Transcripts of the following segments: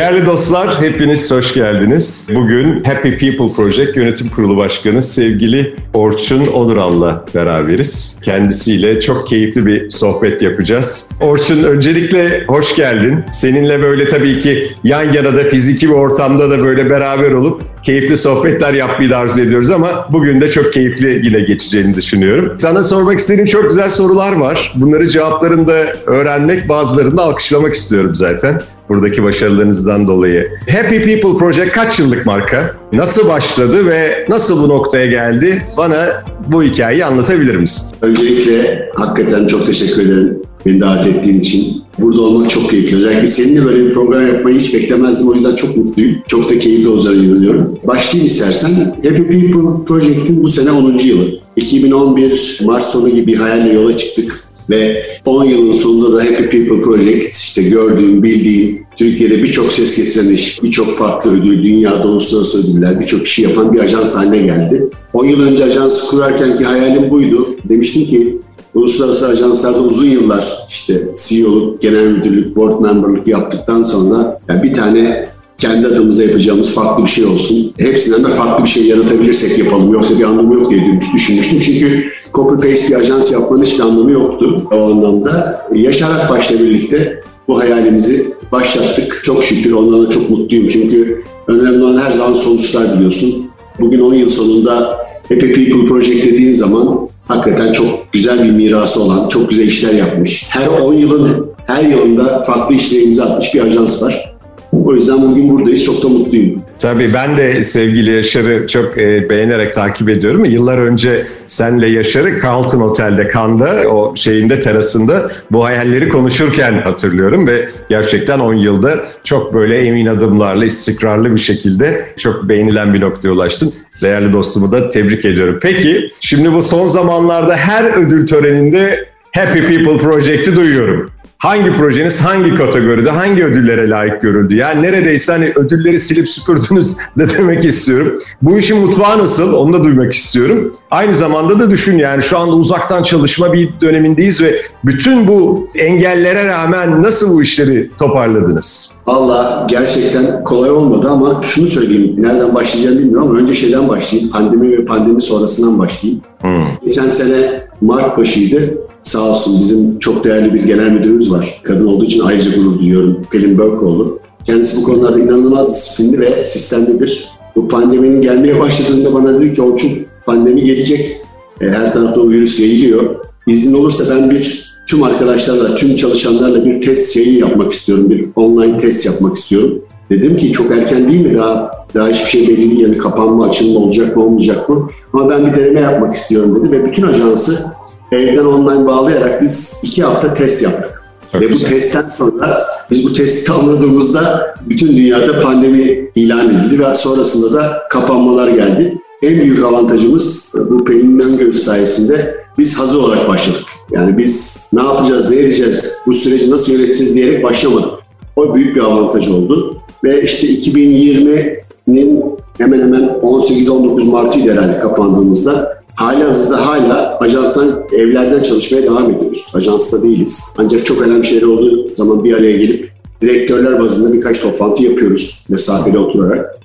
Değerli dostlar, hepiniz hoş geldiniz. Bugün Happy People Project Yönetim Kurulu Başkanı sevgili Orçun Onural'la beraberiz. Kendisiyle çok keyifli bir sohbet yapacağız. Orçun öncelikle hoş geldin. Seninle böyle tabii ki yan yana da fiziki bir ortamda da böyle beraber olup keyifli sohbetler yapmayı da arzu ediyoruz ama bugün de çok keyifli yine geçeceğini düşünüyorum. Sana sormak istediğim çok güzel sorular var. Bunları cevaplarını da öğrenmek, bazılarını da alkışlamak istiyorum zaten buradaki başarılarınızdan dolayı. Happy People Project kaç yıllık marka? Nasıl başladı ve nasıl bu noktaya geldi? Bana bu hikayeyi anlatabilir misin? Öncelikle hakikaten çok teşekkür ederim beni davet ettiğin için. Burada olmak çok keyifli. Özellikle seninle böyle bir program yapmayı hiç beklemezdim. O yüzden çok mutluyum. Çok da keyifli olacağını inanıyorum. Başlayayım istersen. Happy People Project'in bu sene 10. yılı. 2011 Mart sonu gibi bir hayalle yola çıktık. Ve 10 yılın sonunda da Happy People Project işte gördüğüm, bildiğim, Türkiye'de birçok ses getiren iş, birçok farklı ödül, dünyada uluslararası ödüller, birçok kişi yapan bir ajans haline geldi. 10 yıl önce ajansı kurarken ki hayalim buydu. Demiştim ki uluslararası ajanslarda uzun yıllar işte CEO'luk, genel müdürlük, board memberlık yaptıktan sonra yani bir tane kendi adımıza yapacağımız farklı bir şey olsun. Hepsinden de farklı bir şey yaratabilirsek yapalım. Yoksa bir anlamı yok diye düşünmüştüm. Çünkü copy paste bir ajans yapmanın hiçbir anlamı yoktu o anlamda. Yaşar Akbaş'la birlikte bu hayalimizi başlattık. Çok şükür ondan da çok mutluyum. Çünkü önemli olan her zaman sonuçlar biliyorsun. Bugün 10 yıl sonunda Happy People Project dediğin zaman hakikaten çok güzel bir mirası olan, çok güzel işler yapmış. Her 10 yılın her yılında farklı işlere imza atmış bir ajans var. O yüzden bugün buradayız. Çok da mutluyum. Tabii ben de sevgili Yaşar'ı çok e, beğenerek takip ediyorum. Yıllar önce senle Yaşar'ı Carlton Otel'de Kanda o şeyinde terasında bu hayalleri konuşurken hatırlıyorum ve gerçekten 10 yılda çok böyle emin adımlarla istikrarlı bir şekilde çok beğenilen bir noktaya ulaştın. Değerli dostumu da tebrik ediyorum. Peki şimdi bu son zamanlarda her ödül töreninde Happy People Project'i duyuyorum hangi projeniz hangi kategoride, hangi ödüllere layık görüldü? Yani neredeyse hani ödülleri silip süpürdünüz de demek istiyorum. Bu işin mutfağı nasıl? Onu da duymak istiyorum. Aynı zamanda da düşün yani şu anda uzaktan çalışma bir dönemindeyiz ve bütün bu engellere rağmen nasıl bu işleri toparladınız? Valla gerçekten kolay olmadı ama şunu söyleyeyim. Nereden başlayacağım bilmiyorum ama önce şeyden başlayayım. Pandemi ve pandemi sonrasından başlayayım. Hmm. Geçen sene Mart başıydı. Sağ olsun bizim çok değerli bir genel müdürümüz var. Kadın olduğu için ayrıca gurur duyuyorum. Pelin Berkoğlu. Kendisi bu konularda inanılmaz disiplinli ve sistemlidir. Bu pandeminin gelmeye başladığında bana dedi ki Orçun pandemi gelecek. E, her tarafta o virüs yayılıyor. İzin olursa ben bir tüm arkadaşlarla, tüm çalışanlarla bir test şeyi yapmak istiyorum. Bir online test yapmak istiyorum. Dedim ki çok erken değil mi? Daha daha hiçbir şey belli değil. Yani kapanma, açılma olacak mı, olmayacak mı? Ama ben bir deneme yapmak istiyorum dedi ve bütün ajansı evden online bağlayarak biz iki hafta test yaptık. Çok Ve güzel. bu testten sonra biz bu testi tamamladığımızda bütün dünyada pandemi ilan edildi ve sonrasında da kapanmalar geldi. En büyük avantajımız bu Pelin'in öngörüsü sayesinde biz hazır olarak başladık. Yani biz ne yapacağız, ne edeceğiz, bu süreci nasıl yöneteceğiz diyerek başlamadık. O büyük bir avantaj oldu. Ve işte 2020'nin hemen hemen 18-19 Mart'ıydı herhalde kapandığımızda Hali hazırda hala ajanstan, evlerden çalışmaya devam ediyoruz. Ajansta değiliz. Ancak çok önemli şeyler olduğu zaman bir araya gelip direktörler bazında birkaç toplantı yapıyoruz mesafeli oturarak.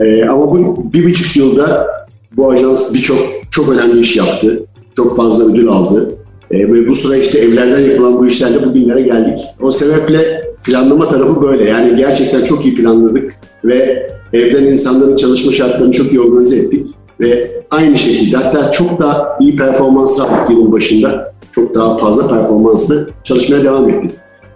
Ee, ama bu bir buçuk yılda bu ajans birçok çok önemli iş yaptı. Çok fazla ödül aldı. Ee, ve bu süreçte evlerden yapılan bu işlerle bugünlere geldik. O sebeple planlama tarafı böyle. Yani gerçekten çok iyi planladık ve evden insanların çalışma şartlarını çok iyi organize ettik ve aynı şekilde hatta çok daha iyi performans aldık yılın başında. Çok daha fazla performanslı çalışmaya devam ettik.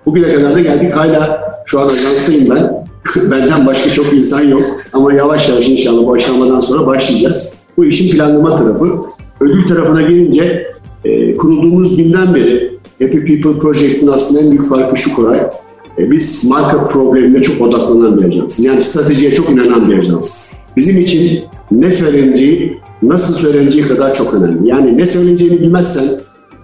Bugüne kadar da geldik. Hala şu an ajanstayım ben. Benden başka çok insan yok. Ama yavaş yavaş inşallah başlamadan sonra başlayacağız. Bu işin planlama tarafı. Ödül tarafına gelince e, kurulduğumuz günden beri Happy People Project'in aslında en büyük farkı şu Koray. E, biz marka problemine çok odaklanan bir ajansız. Yani stratejiye çok inanan bir ajansız. Bizim için ne söyleneceği, nasıl söyleneceği kadar çok önemli. Yani ne söyleneceğini bilmezsen,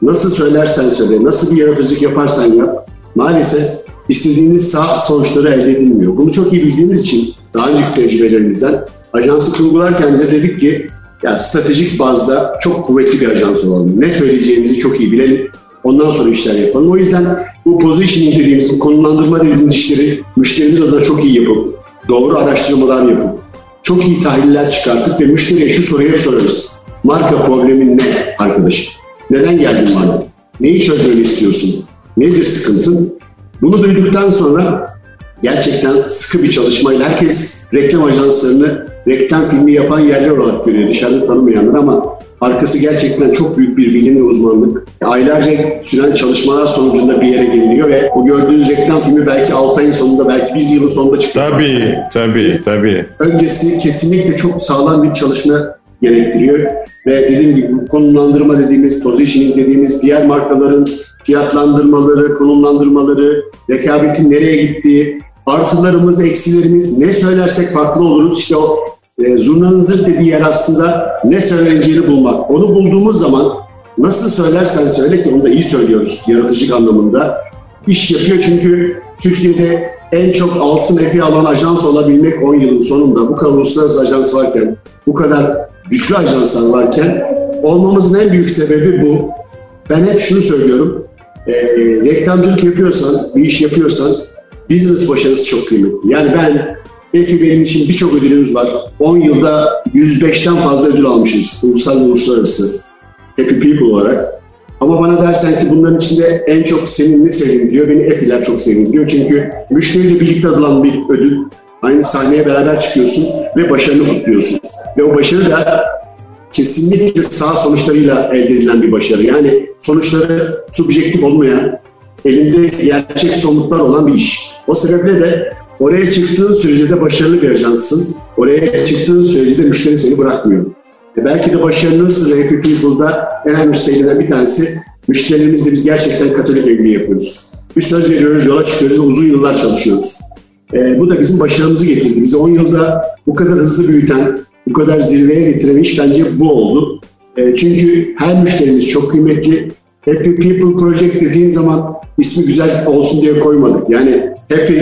nasıl söylersen söyle, nasıl bir yaratıcılık yaparsan yap, maalesef istediğiniz sağ sonuçları elde edilmiyor. Bunu çok iyi bildiğimiz için daha önceki tecrübelerimizden ajansı kurgularken de dedik ki ya stratejik bazda çok kuvvetli bir ajans olalım. Ne söyleyeceğimizi çok iyi bilelim. Ondan sonra işler yapalım. O yüzden bu positioning dediğimiz, konumlandırma dediğimiz işleri müşterimiz adına çok iyi yapıp, doğru araştırmalar yapıp, çok iyi tahliller çıkarttık ve müşteriye şu soruyu sorarız. Marka problemin ne arkadaşım? Neden geldin bana? Neyi çözmemi istiyorsun? Nedir sıkıntın? Bunu duyduktan sonra gerçekten sıkı bir çalışmayla herkes reklam ajanslarını reklam filmi yapan yerler olarak görüyor. Dışarıda tanımayanlar ama arkası gerçekten çok büyük bir bilim ve uzmanlık. Aylarca süren çalışmalar sonucunda bir yere geliniyor ve o gördüğünüz reklam filmi belki 6 ayın sonunda belki 1 yılın sonunda çıkıyor. Tabii, tabii, tabii. Öncesi kesinlikle çok sağlam bir çalışma gerektiriyor. Ve dediğim gibi konumlandırma dediğimiz, positioning dediğimiz diğer markaların fiyatlandırmaları, konumlandırmaları, rekabetin nereye gittiği, artılarımız, eksilerimiz, ne söylersek farklı oluruz. İşte o e, zurnanın zırt dediği yer aslında ne söyleneceğini bulmak. Onu bulduğumuz zaman nasıl söylersen söyle ki onu da iyi söylüyoruz yaratıcılık anlamında. İş yapıyor çünkü Türkiye'de en çok altın efi alan ajans olabilmek 10 yılın sonunda bu kadar uluslararası ajans varken, bu kadar güçlü ajanslar varken olmamızın en büyük sebebi bu. Ben hep şunu söylüyorum. E, reklamcılık yapıyorsan, bir iş yapıyorsan business başarısı çok kıymetli. Yani ben Efi benim için birçok ödülümüz var. 10 yılda 105'ten fazla ödül almışız. Ulusal ve uluslararası. Happy People olarak. Ama bana dersen ki bunların içinde en çok senin ne sevindiriyor? Beni Efi'ler çok sevindiriyor. Çünkü müşteriyle birlikte alınan bir ödül. Aynı sahneye beraber çıkıyorsun ve başarını kutluyorsun. Ve o başarı da kesinlikle sağ sonuçlarıyla elde edilen bir başarı. Yani sonuçları subjektif olmayan, elinde gerçek somutlar olan bir iş. O sebeple de oraya çıktığın sürece de başarılı bir ajansın. Oraya çıktığın sürece de müşteri seni bırakmıyor. E belki de başarının Happy People'da en önemli şeylerden bir tanesi müşterilerimizle biz gerçekten katolik evliliği yapıyoruz. Bir söz veriyoruz, yola çıkıyoruz uzun yıllar çalışıyoruz. E, bu da bizim başarımızı getirdi. Bizi 10 yılda bu kadar hızlı büyüten, bu kadar zirveye getiren iş bence bu oldu. E, çünkü her müşterimiz çok kıymetli. Happy People Project dediğin zaman ismi güzel olsun diye koymadık. Yani happy,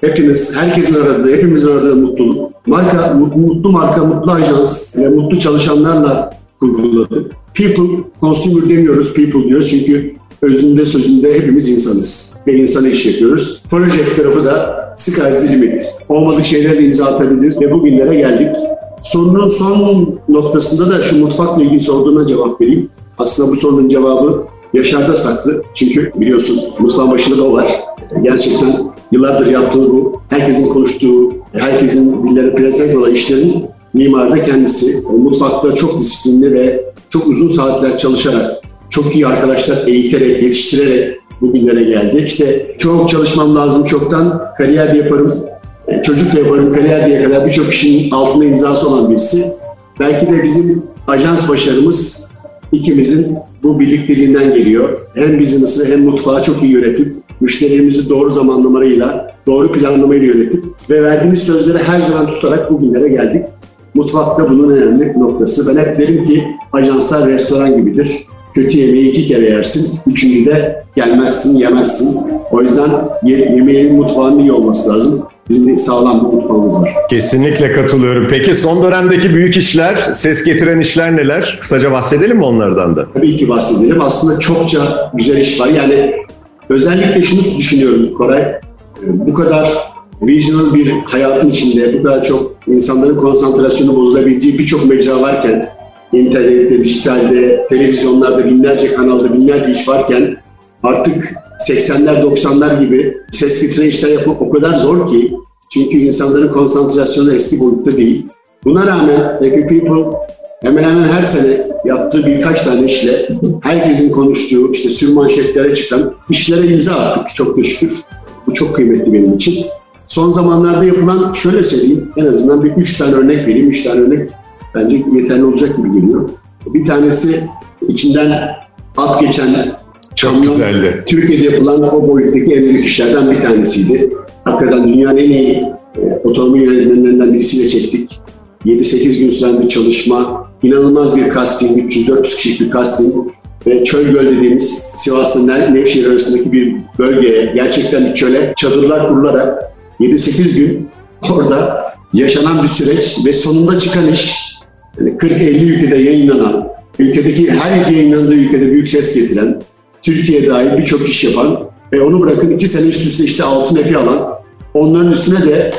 happiness, herkesin aradığı, hepimizin aradığı mutluluk. Marka, mutlu marka, mutlu ajans ve mutlu çalışanlarla kurguladık. People, consumer demiyoruz, people diyoruz çünkü özünde sözünde hepimiz insanız ve insana iş yapıyoruz. Project tarafı da sky's the limit. Olmadık şeylerle imza atabilir ve bugünlere geldik. Sorunun son noktasında da şu mutfakla ilgili sorduğuna cevap vereyim. Aslında bu sorunun cevabı Yaşar'da saklı. Çünkü biliyorsun mutfağın başında da var. Gerçekten yıllardır yaptığımız bu, herkesin konuştuğu, herkesin dilleri prezent olan işlerin mimarı da kendisi. Mutfakta çok disiplinli ve çok uzun saatler çalışarak, çok iyi arkadaşlar eğiterek, yetiştirerek bugünlere geldik. İşte çok çalışmam lazım çoktan, kariyer yaparım, çocuk da yaparım, kariyer diye kadar birçok işin altında imzası olan birisi. Belki de bizim ajans başarımız ikimizin bu birlikteliğinden geliyor. Hem business'ı hem mutfağı çok iyi yönetip, müşterilerimizi doğru zamanlamayla, doğru planlamayla yönetip ve verdiğimiz sözleri her zaman tutarak bugünlere geldik. Mutfakta bunun önemli noktası. Ben hep derim ki ajanslar restoran gibidir. Kötü yemeği iki kere yersin, üçüncüde gelmezsin, yemezsin. O yüzden yemeğin mutfağının iyi olması lazım. Bizim de sağlam bir mutfağımız var. Kesinlikle katılıyorum. Peki son dönemdeki büyük işler, ses getiren işler neler? Kısaca bahsedelim mi onlardan da? Tabii ki bahsedelim. Aslında çokça güzel iş var. Yani özellikle şunu düşünüyorum Koray. Bu kadar visional bir hayatın içinde bu kadar çok insanların konsantrasyonu bozulabileceği birçok mecra varken internette, dijitalde, televizyonlarda binlerce kanalda binlerce iş varken artık 80'ler 90'lar gibi ses getiren işler yapmak o kadar zor ki çünkü insanların konsantrasyonu eski boyutta değil. Buna rağmen Happy People hemen hemen her sene yaptığı birkaç tane işle herkesin konuştuğu işte sür manşetlere çıkan işlere imza attık çok da şükür. Bu çok kıymetli benim için. Son zamanlarda yapılan şöyle söyleyeyim en azından bir üç tane örnek vereyim. Üç tane örnek bence yeterli olacak gibi geliyor. Bir tanesi içinden at geçen çok güzeldi. Türkiye'de yapılan o boyuttaki en büyük işlerden bir tanesiydi. Hakikaten dünyanın en iyi e, otomobil yönetmenlerinden birisiyle çektik. 7-8 gün süren bir çalışma, inanılmaz bir casting, 300-400 kişilik bir casting ve Çöl Göl dediğimiz Sivas'la Nevşehir arasındaki bir bölgeye, gerçekten bir çöle çadırlar kurularak 7-8 gün orada yaşanan bir süreç ve sonunda çıkan iş yani 40-50 ülkede yayınlanan, ülkedeki her yayınlandığı ülkede büyük ses getiren, Türkiye dahil birçok iş yapan ve onu bırakın iki sene üst üste işte altın efi alan, onların üstüne de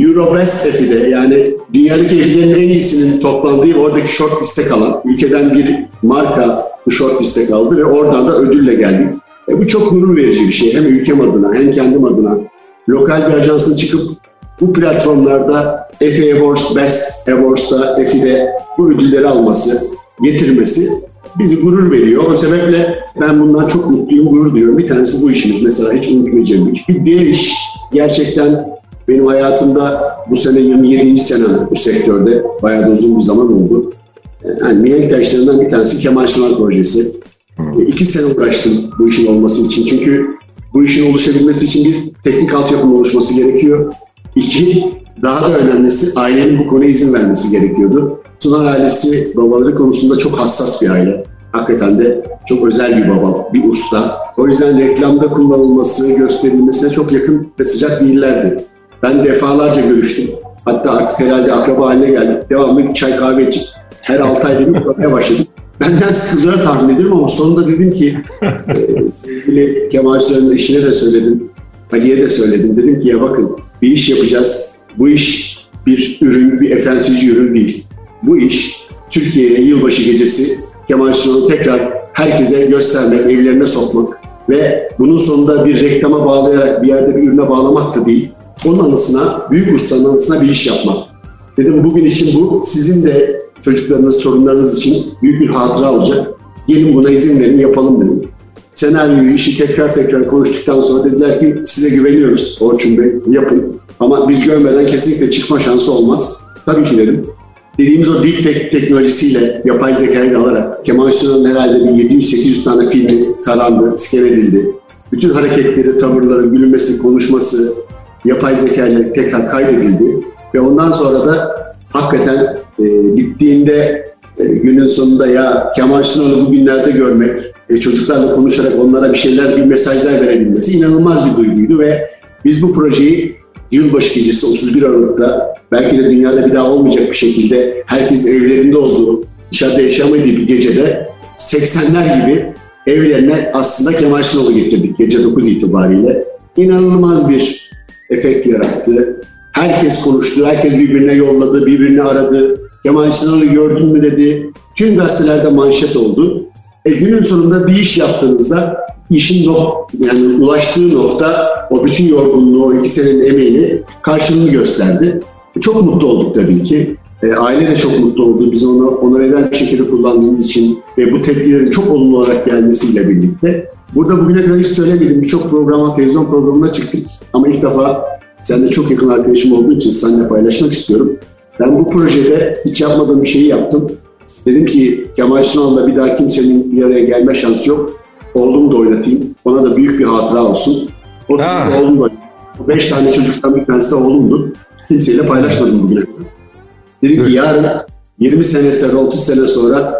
Eurobest FI'de yani dünyadaki FI'lerin en iyisinin toplandığı oradaki short liste kalan ülkeden bir marka bu short liste kaldı ve oradan da ödülle geldik. E bu çok gurur verici bir şey. Hem ülkem adına hem kendim adına. Lokal bir ajansın çıkıp bu platformlarda FA Awards, Best Awards'ta FI'de bu ödülleri alması, getirmesi bizi gurur veriyor. O sebeple ben bundan çok mutluyum, gurur duyuyorum. Bir tanesi bu işimiz mesela hiç unutmayacağım bir iş. Bir diğer iş gerçekten benim hayatımda bu sene 27. sene bu sektörde. Bayağı da uzun bir zaman oldu. Yani mihenk taşlarından bir tanesi Kemal Sunal projesi. Hmm. İki sene uğraştım bu işin olması için. Çünkü bu işin oluşabilmesi için bir teknik altyapının oluşması gerekiyor. İki, daha da önemlisi ailenin bu konuya izin vermesi gerekiyordu. Sunan ailesi babaları konusunda çok hassas bir aile. Hakikaten de çok özel bir baba, bir usta. O yüzden reklamda kullanılması, gösterilmesine çok yakın ve sıcak değillerdi. Ben defalarca görüştüm. Hatta artık herhalde akraba haline geldik. Devamlı çay kahve içip her 6 ayda bir konuşmaya başladık. Benden sıkıldığını tahmin ediyorum ama sonunda dedim ki e, sevgili Kemal Sön'ün eşine de söyledim. Ali'ye de söyledim. Dedim ki ya bakın bir iş yapacağız. Bu iş bir ürün, bir FMCG ürün değil. Bu iş Türkiye'ye yılbaşı gecesi Kemal Sunal'ı tekrar herkese göstermek, evlerine sokmak ve bunun sonunda bir reklama bağlayarak bir yerde bir ürüne bağlamak da değil onun anısına, büyük ustanın anısına bir iş yapmak. Dedim bugün işim bu. Sizin de çocuklarınız, torunlarınız için büyük bir hatıra olacak. Gelin buna izin verin, yapalım dedim. Senaryoyu, işi tekrar tekrar konuştuktan sonra dediler ki size güveniyoruz Orçun Bey, yapın. Ama biz görmeden kesinlikle çıkma şansı olmaz. Tabii ki dedim. Dediğimiz o deepfake teknolojisiyle yapay zekayı da alarak Kemal Sunal'ın herhalde bir 700-800 tane filmi tarandı, sken edildi. Bütün hareketleri, tavırları, gülmesi, konuşması, yapay zeka ile tekrar kaydedildi ve ondan sonra da hakikaten e, bittiğinde e, günün sonunda ya Kemal Sunal'ı bugünlerde görmek, e, çocuklarla konuşarak onlara bir şeyler, bir mesajlar verebilmesi inanılmaz bir duyguydu ve biz bu projeyi yılbaşı gecesi 31 Aralık'ta belki de dünyada bir daha olmayacak bir şekilde herkes evlerinde olduğu, dışarıda yaşamadığı bir gecede 80'ler gibi evlerine aslında Kemal Sunal'ı getirdik gece 9 itibariyle. İnanılmaz bir efekt yarattı. Herkes konuştu, herkes birbirine yolladı, birbirini aradı. Kemal Sunal'ı gördün mü dedi. Tüm gazetelerde manşet oldu. E, günün sonunda bir iş yaptığınızda işin nok yani ulaştığı nokta o bütün yorgunluğu, o iki senenin emeğini karşılığını gösterdi. Çok mutlu olduk tabii ki. E, aile de çok mutlu oldu. Biz onu onur bir şekilde kullandığımız için ve bu tepkilerin çok olumlu olarak gelmesiyle birlikte. Burada bugüne kadar hiç söylemedim. Birçok programa, televizyon programına çıktık. Ama ilk defa sen de çok yakın arkadaşım olduğu için seninle paylaşmak istiyorum. Ben bu projede hiç yapmadığım bir şeyi yaptım. Dedim ki Kemal Sunal'la bir daha kimsenin bir araya gelme şansı yok. Oğlumu da oynatayım. Ona da büyük bir hatıra olsun. O da oğlum da. Beş tane çocuktan bir tanesi de oğlumdu. Kimseyle paylaşmadım bugüne kadar. Dedim ki yarın 20 sene sonra, 30 sene sonra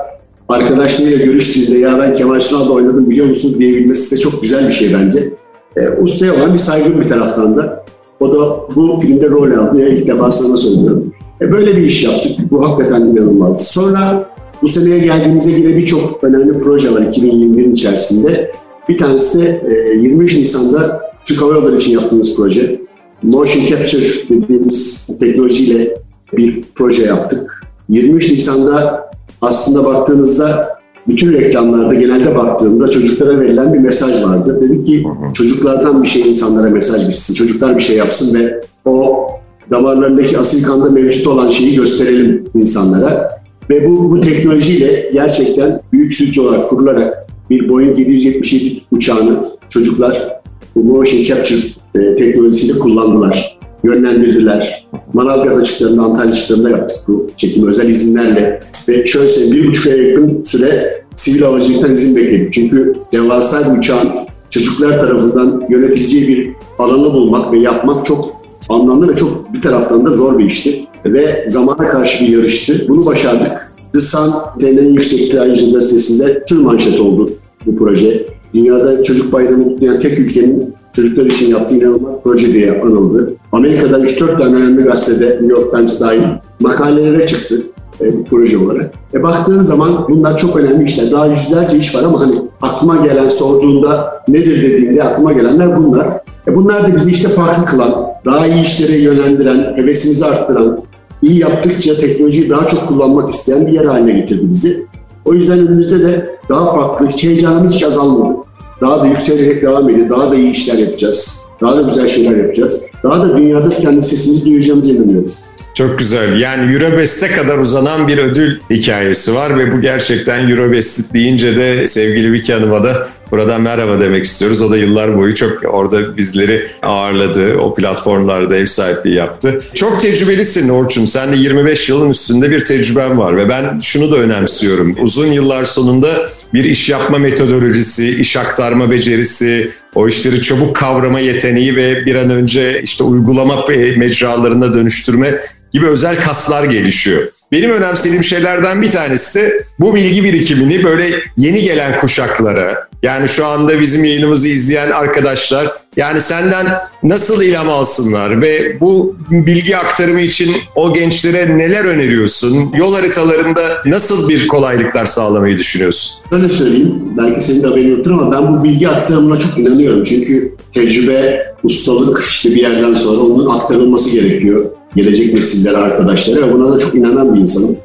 arkadaşlarıyla görüştüğünde ya ben Kemal Sunal'da oynadım biliyor musun diyebilmesi de çok güzel bir şey bence. E, ustaya olan bir saygım bir taraftan da. O da bu filmde rol aldı. Ya ilk defa sana söylüyorum. E, böyle bir iş yaptık. Bu hakikaten inanılmaz. Sonra bu seneye geldiğimizde yine birçok önemli proje var 2021'in içerisinde. Bir tanesi de e, 23 Nisan'da Türk Hava Yolları için yaptığımız proje. Motion Capture dediğimiz teknolojiyle bir proje yaptık. 23 Nisan'da aslında baktığınızda bütün reklamlarda genelde baktığımda çocuklara verilen bir mesaj vardı. Dedik ki çocuklardan bir şey insanlara mesaj gitsin, çocuklar bir şey yapsın ve o damarlarındaki asil kanda mevcut olan şeyi gösterelim insanlara. Ve bu, bu teknolojiyle gerçekten büyük sütü olarak kurularak bir Boeing 777 uçağını çocuklar bu motion capture e, teknolojisiyle kullandılar yönlendirdiler. Manavgat açıklarında, Antalya açıklarında yaptık bu çekimi özel izinlerle. Ve şöyle bir buçuk aya yakın süre sivil havacılıktan izin bekledik. Çünkü devasa bir uçağın çocuklar tarafından yönetileceği bir alanı bulmak ve yapmak çok anlamlı ve çok bir taraftan da zor bir işti. Ve zamana karşı bir yarıştı. Bunu başardık. The Sun denen yüksek tirajlı gazetesinde tüm manşet oldu bu proje. Dünyada çocuk bayramı kutlayan tek ülkenin çocuklar için yaptığı inanılmaz proje diye anıldı. Amerika'da 3-4 tane önemli gazetede New York Times dahil makalelere çıktı. e, bir proje olarak. E, baktığın zaman bunlar çok önemli işler. Daha yüzlerce iş var ama hani aklıma gelen sorduğunda nedir dediğinde aklıma gelenler bunlar. E, bunlar da bizi işte farklı kılan, daha iyi işlere yönlendiren, hevesimizi arttıran, iyi yaptıkça teknolojiyi daha çok kullanmak isteyen bir yer haline getirdi bizi. O yüzden önümüzde de daha farklı, hiç heyecanımız hiç azalmadı. Daha da yükselerek devam ediyor, daha da iyi işler yapacağız. Daha da güzel şeyler yapacağız. Daha da dünyada kendi sesimizi duyacağımıza inanıyorum. Çok güzel. Yani Eurobest'e kadar uzanan bir ödül hikayesi var ve bu gerçekten Eurobest deyince de sevgili Vicky Hanım'a da buradan merhaba demek istiyoruz. O da yıllar boyu çok orada bizleri ağırladı. O platformlarda ev sahipliği yaptı. Çok tecrübelisin Orçun. Sen de 25 yılın üstünde bir tecrüben var ve ben şunu da önemsiyorum. Uzun yıllar sonunda bir iş yapma metodolojisi, iş aktarma becerisi, o işleri çabuk kavrama yeteneği ve bir an önce işte uygulama mecralarına dönüştürme gibi özel kaslar gelişiyor. Benim önemsediğim şeylerden bir tanesi de bu bilgi birikimini böyle yeni gelen kuşaklara, yani şu anda bizim yayınımızı izleyen arkadaşlar yani senden nasıl ilham alsınlar ve bu bilgi aktarımı için o gençlere neler öneriyorsun? Yol haritalarında nasıl bir kolaylıklar sağlamayı düşünüyorsun? Öyle söyleyeyim. Belki senin de haberin yoktur ama ben bu bilgi aktarımına çok inanıyorum. Çünkü tecrübe, ustalık işte bir yerden sonra onun aktarılması gerekiyor. Gelecek nesillere, arkadaşlara ve buna da çok inanan bir insanım.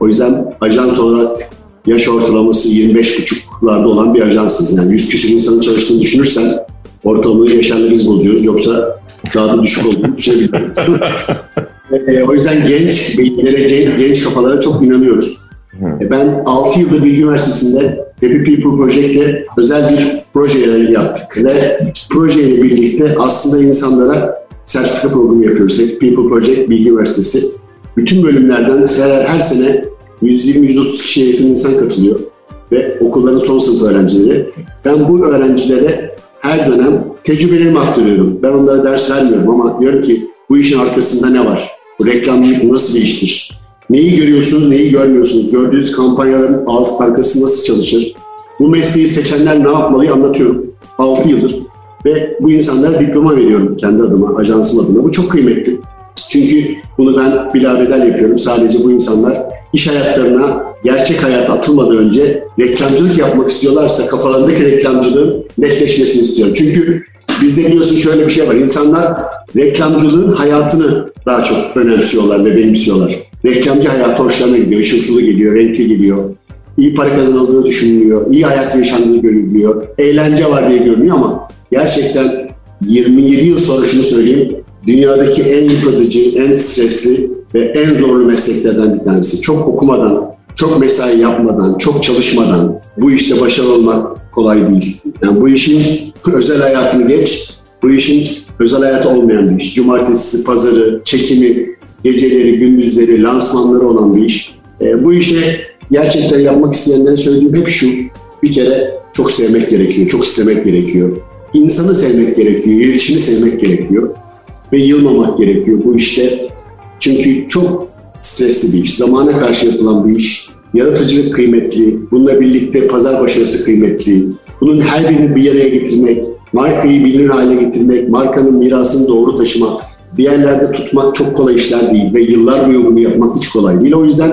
O yüzden ajans olarak yaş ortalaması 25,5'larda olan bir ajansız. Yani 100 küsur insanın çalıştığını düşünürsen ortamı yaşamını biz bozuyoruz. Yoksa daha da düşük olduğunu düşünebilirim. e, o yüzden genç beyinlere, genç kafalara çok inanıyoruz. E, ben 6 yılda Bilgi Üniversitesi'nde Happy People Project'te özel bir proje yaptık. Ve projeyle birlikte aslında insanlara sertifika programı yapıyoruz. Happy People Project Bilgi Üniversitesi. Bütün bölümlerden her, her sene 120-130 kişiye yakın insan katılıyor ve okulların son sınıf öğrencileri. Ben bu öğrencilere her dönem tecrübelerimi aktarıyorum. Ben onlara ders vermiyorum ama diyorum ki bu işin arkasında ne var? Bu reklamcılık nasıl bir iştir? Neyi görüyorsunuz, neyi görmüyorsunuz? Gördüğünüz kampanyaların alt arkası nasıl çalışır? Bu mesleği seçenler ne yapmalıyı anlatıyorum. 6 yıldır. Ve bu insanlara diploma veriyorum kendi adıma, ajansım adına. Bu çok kıymetli. Çünkü bunu ben bilabedel yapıyorum. Sadece bu insanlar iş hayatlarına gerçek hayat atılmadan önce reklamcılık yapmak istiyorlarsa kafalarındaki reklamcılığın netleşmesini istiyorum. Çünkü bizde biliyorsun şöyle bir şey var. İnsanlar reklamcılığın hayatını daha çok önemsiyorlar ve benimsiyorlar. Reklamcı hayatı hoşlarına gidiyor, ışıltılı geliyor, renkli geliyor. İyi para kazanıldığı düşünülüyor, iyi hayat yaşandığı görülüyor, eğlence var diye görünüyor ama gerçekten 27 yıl sonra şunu söyleyeyim, dünyadaki en yıpratıcı, en stresli ve en zorlu mesleklerden bir tanesi. Çok okumadan, çok mesai yapmadan, çok çalışmadan bu işte başarılı olmak kolay değil. Yani bu işin özel hayatını geç, bu işin özel hayatı olmayan bir iş. Cumartesi, pazarı, çekimi, geceleri, gündüzleri, lansmanları olan bir iş. E, bu işe gerçekten yapmak isteyenlere söylediğim hep şu. Bir kere çok sevmek gerekiyor, çok istemek gerekiyor. İnsanı sevmek gerekiyor, iletişimi sevmek gerekiyor. Ve yılmamak gerekiyor bu işte. Çünkü çok stresli bir iş, zamana karşı yapılan bir iş. Yaratıcılık kıymetli, bununla birlikte pazar başarısı kıymetli. Bunun her birini bir yere getirmek, markayı bilinir hale getirmek, markanın mirasını doğru taşımak, bir yerlerde tutmak çok kolay işler değil ve yıllar boyu bunu yapmak hiç kolay değil. O yüzden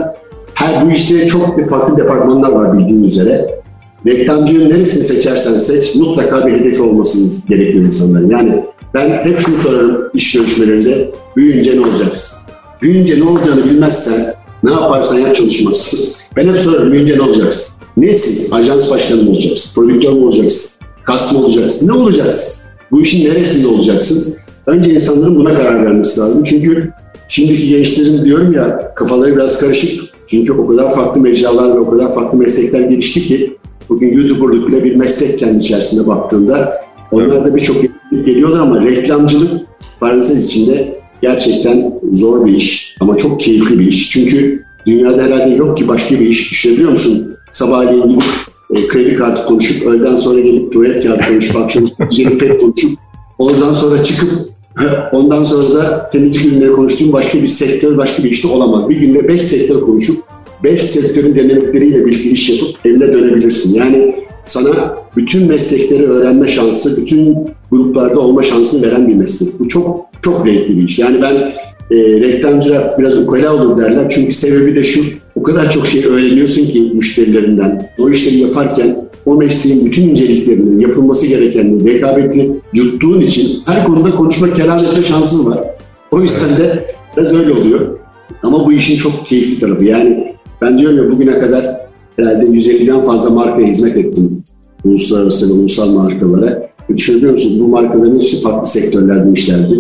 her bu işte çok farklı departmanlar var bildiğin üzere. Reklamcının neresini seçersen seç mutlaka bir hedefi olmasını gerekiyor insanların. Yani ben hep şunu sorarım iş görüşmelerinde, büyüyünce ne olacaksın? Büyüyünce ne olacağını bilmezsen ne yaparsan yap çalışmazsın. Ben hep sorarım büyüyünce ne olacaksın? Nesin? Ajans başkanı mı olacaksın? Prodüktör mü olacaksın? Kast mı olacaksın? Ne olacaksın? Bu işin neresinde olacaksın? Önce insanların buna karar vermesi lazım. Çünkü şimdiki gençlerin diyorum ya kafaları biraz karışık. Çünkü o kadar farklı mecralar ve o kadar farklı meslekler gelişti ki bugün YouTuber'lık bile bir meslek kendi içerisinde baktığında onlar da birçok geliyorlar ama reklamcılık parantez içinde gerçekten zor bir iş ama çok keyifli bir iş. Çünkü dünyada herhalde yok ki başka bir iş. Düşünebiliyor musun? Sabahleyin gidip e, kredi kartı konuşup, öğleden sonra gelip tuvalet kağıdı konuşup, akşam gelip pet konuşup, ondan sonra çıkıp ondan sonra da temizlik ürünleri konuştuğum başka bir sektör, başka bir işte olamaz. Bir günde beş sektör konuşup, beş sektörün dinamikleriyle birlikte iş yapıp evine dönebilirsin. Yani sana bütün meslekleri öğrenme şansı, bütün gruplarda olma şansını veren bir meslek. Bu çok çok renkli bir iş. Yani ben e, reklamcılar biraz ukala olur derler. Çünkü sebebi de şu, o kadar çok şey öğreniyorsun ki müşterilerinden. O işleri yaparken o mesleğin bütün inceliklerini, yapılması gerekenleri, rekabeti yuttuğun için her konuda konuşma, kelam etme şansın var. O yüzden de biraz öyle oluyor. Ama bu işin çok keyifli tarafı. Yani ben diyorum ya bugüne kadar herhalde 150'den fazla markaya hizmet ettim. Uluslararası ve ulusal markalara. Düşünebiliyor musunuz? Bu markaların hepsi farklı sektörlerde işlerdi.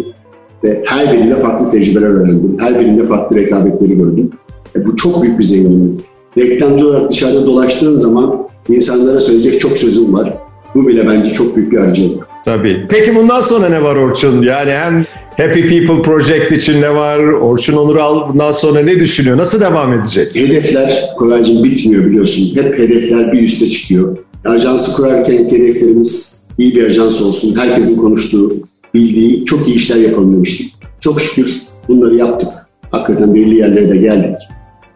Ve her birinde farklı tecrübeler öğrendim. Her birinde farklı rekabetleri gördüm. E bu çok büyük bir zenginlik. Reklamcı olarak dışarıda dolaştığın zaman insanlara söyleyecek çok sözüm var. Bu bile bence çok büyük bir harcılık. Tabii. Peki bundan sonra ne var Orçun? Yani hem Happy People Project için ne var? Orçun Onural bundan sonra ne düşünüyor? Nasıl devam edecek? Hedefler Koraycığım bitmiyor biliyorsun. Hep hedefler bir üste çıkıyor. Ajansı kurarken hedeflerimiz iyi bir ajans olsun. Herkesin konuştuğu, bildiği çok iyi işler yapalım demiştik. Çok şükür bunları yaptık. Hakikaten belli yerlere de geldik.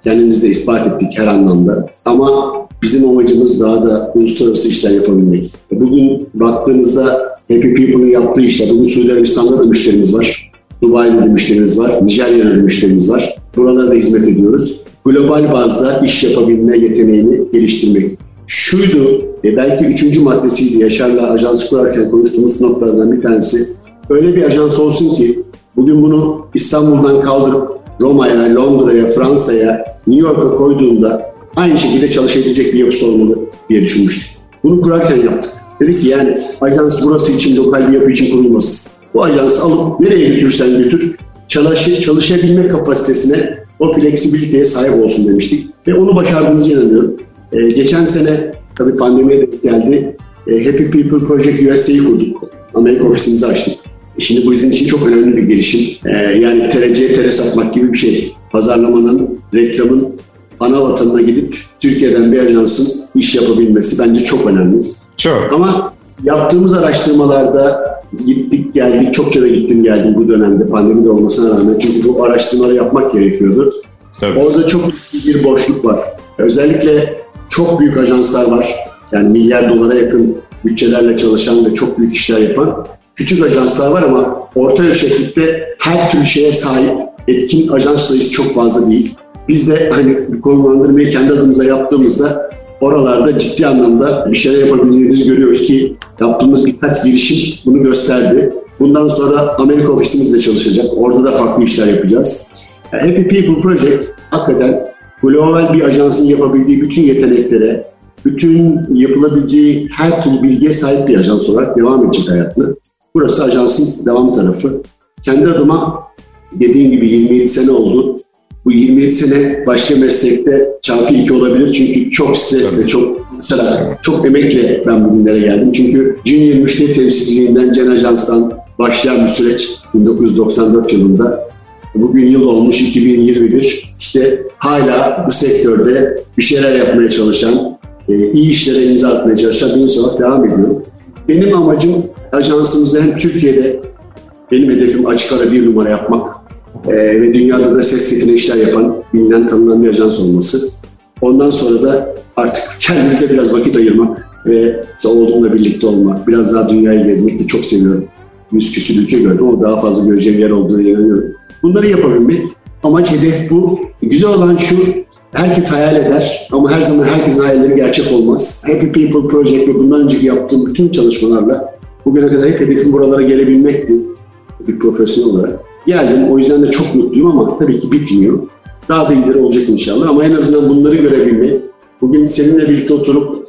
Kendimizi de ispat ettik her anlamda. Ama bizim amacımız daha da uluslararası işler yapabilmek. Bugün baktığınızda Happy People'ın yaptığı işler, bugün Suudi Arabistan'da da müşterimiz var. Dubai'de de müşterimiz var, Nijerya'da da müşterimiz var. Buralara da hizmet ediyoruz. Global bazda iş yapabilme yeteneğini geliştirmek. Şuydu, e belki üçüncü maddesiydi Yaşar'la ajans kurarken konuştuğumuz noktalardan bir tanesi. Öyle bir ajans olsun ki bugün bunu İstanbul'dan kaldırıp Roma'ya, Londra'ya, Fransa'ya, New York'a koyduğunda aynı şekilde çalışabilecek bir yapısı olmalı diye düşünmüştük. Bunu kurarken yaptık. Dedik ki yani ajans burası için, lokal bir yapı için kurulmasın. Bu ajansı alıp nereye götürsen götür, çalışı, çalışabilme kapasitesine, o fleksibiliteye sahip olsun demiştik. Ve onu başardığımızı inanıyorum. Ee, geçen sene tabii pandemiye de geldi. Ee, Happy People Project USA'yı kurduk. Amerika ofisimizi açtık. E, şimdi bu bizim için çok önemli bir gelişim. Ee, yani tereciye tere satmak gibi bir şey. Pazarlamanın, reklamın ana vatanına gidip Türkiye'den bir ajansın iş yapabilmesi bence çok önemli. Çok. Ama yaptığımız araştırmalarda gittik geldik, çokça da gittim geldim bu dönemde pandemi de olmasına rağmen. Çünkü bu araştırmaları yapmak gerekiyordu. Tabii. Orada çok büyük bir boşluk var. Özellikle çok büyük ajanslar var. Yani milyar dolara yakın bütçelerle çalışan ve çok büyük işler yapan küçük ajanslar var ama orta ölçeklikte her türlü şeye sahip etkin ajans sayısı çok fazla değil. Biz de hani konumlandırmayı kendi adımıza yaptığımızda oralarda ciddi anlamda bir şeyler yapabildiğimizi görüyoruz ki yaptığımız birkaç girişim bunu gösterdi. Bundan sonra Amerika ofisimizle çalışacak. Orada da farklı işler yapacağız. Yani Happy People Project hakikaten global bir ajansın yapabildiği bütün yeteneklere, bütün yapılabileceği her türlü bilgiye sahip bir ajans olarak devam edecek hayatını. Burası ajansın devam tarafı. Kendi adıma dediğim gibi 27 sene oldu. Bu 27 sene başka meslekte çarpı 2 olabilir. Çünkü çok stresle, çok çalışarak, çok emekle ben bugünlere geldim. Çünkü Junior müşteri temsilciliğinden Cen Ajans'tan başlayan bir süreç 1994 yılında. Bugün yıl olmuş 2021. İşte hala bu sektörde bir şeyler yapmaya çalışan, e, iyi işlere imza atmaya çalışan bir olarak devam ediyorum. Benim amacım ajansımızda hem Türkiye'de benim hedefim açık ara bir numara yapmak ee, ve dünyada da ses getire işler yapan, bilinen, tanınan bir ajans olması. Ondan sonra da artık kendimize biraz vakit ayırmak ve oğlumla birlikte olmak, biraz daha dünyayı gezmek de çok seviyorum. Yüz küsür ülke gördüm ama daha fazla göreceğim yer olduğunu inanıyorum. Bunları yapabilmek, amaç hedef bu. Güzel olan şu, herkes hayal eder ama her zaman herkesin hayalleri gerçek olmaz. Happy People Project ve bundan önceki yaptığım bütün çalışmalarla bugüne kadar hep hedefim buralara gelebilmekti bir profesyonel olarak. Geldim o yüzden de çok mutluyum ama tabii ki bitmiyor. Daha da ileri olacak inşallah ama en azından bunları görebilmek, bugün seninle birlikte oturup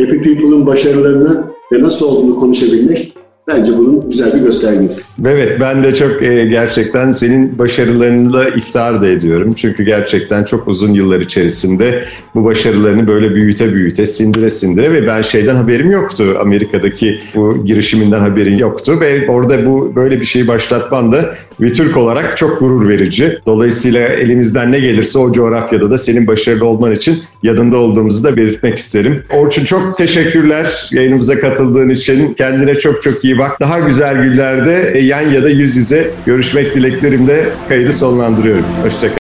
Happy People'ın başarılarını ve nasıl olduğunu konuşabilmek Bence bunun güzel bir göstergesi. Evet ben de çok e, gerçekten senin başarılarınla iftihar da ediyorum. Çünkü gerçekten çok uzun yıllar içerisinde bu başarılarını böyle büyüte büyüte, sindire sindire ve ben şeyden haberim yoktu. Amerika'daki bu girişiminden haberin yoktu ve orada bu böyle bir şeyi başlatman da bir Türk olarak çok gurur verici. Dolayısıyla elimizden ne gelirse o coğrafyada da senin başarılı olman için yanında olduğumuzu da belirtmek isterim. Orçun çok teşekkürler yayınımıza katıldığın için. Kendine çok çok iyi bak. Daha güzel günlerde yan ya da yüz yüze görüşmek dileklerimle kaydı sonlandırıyorum. Hoşçakal.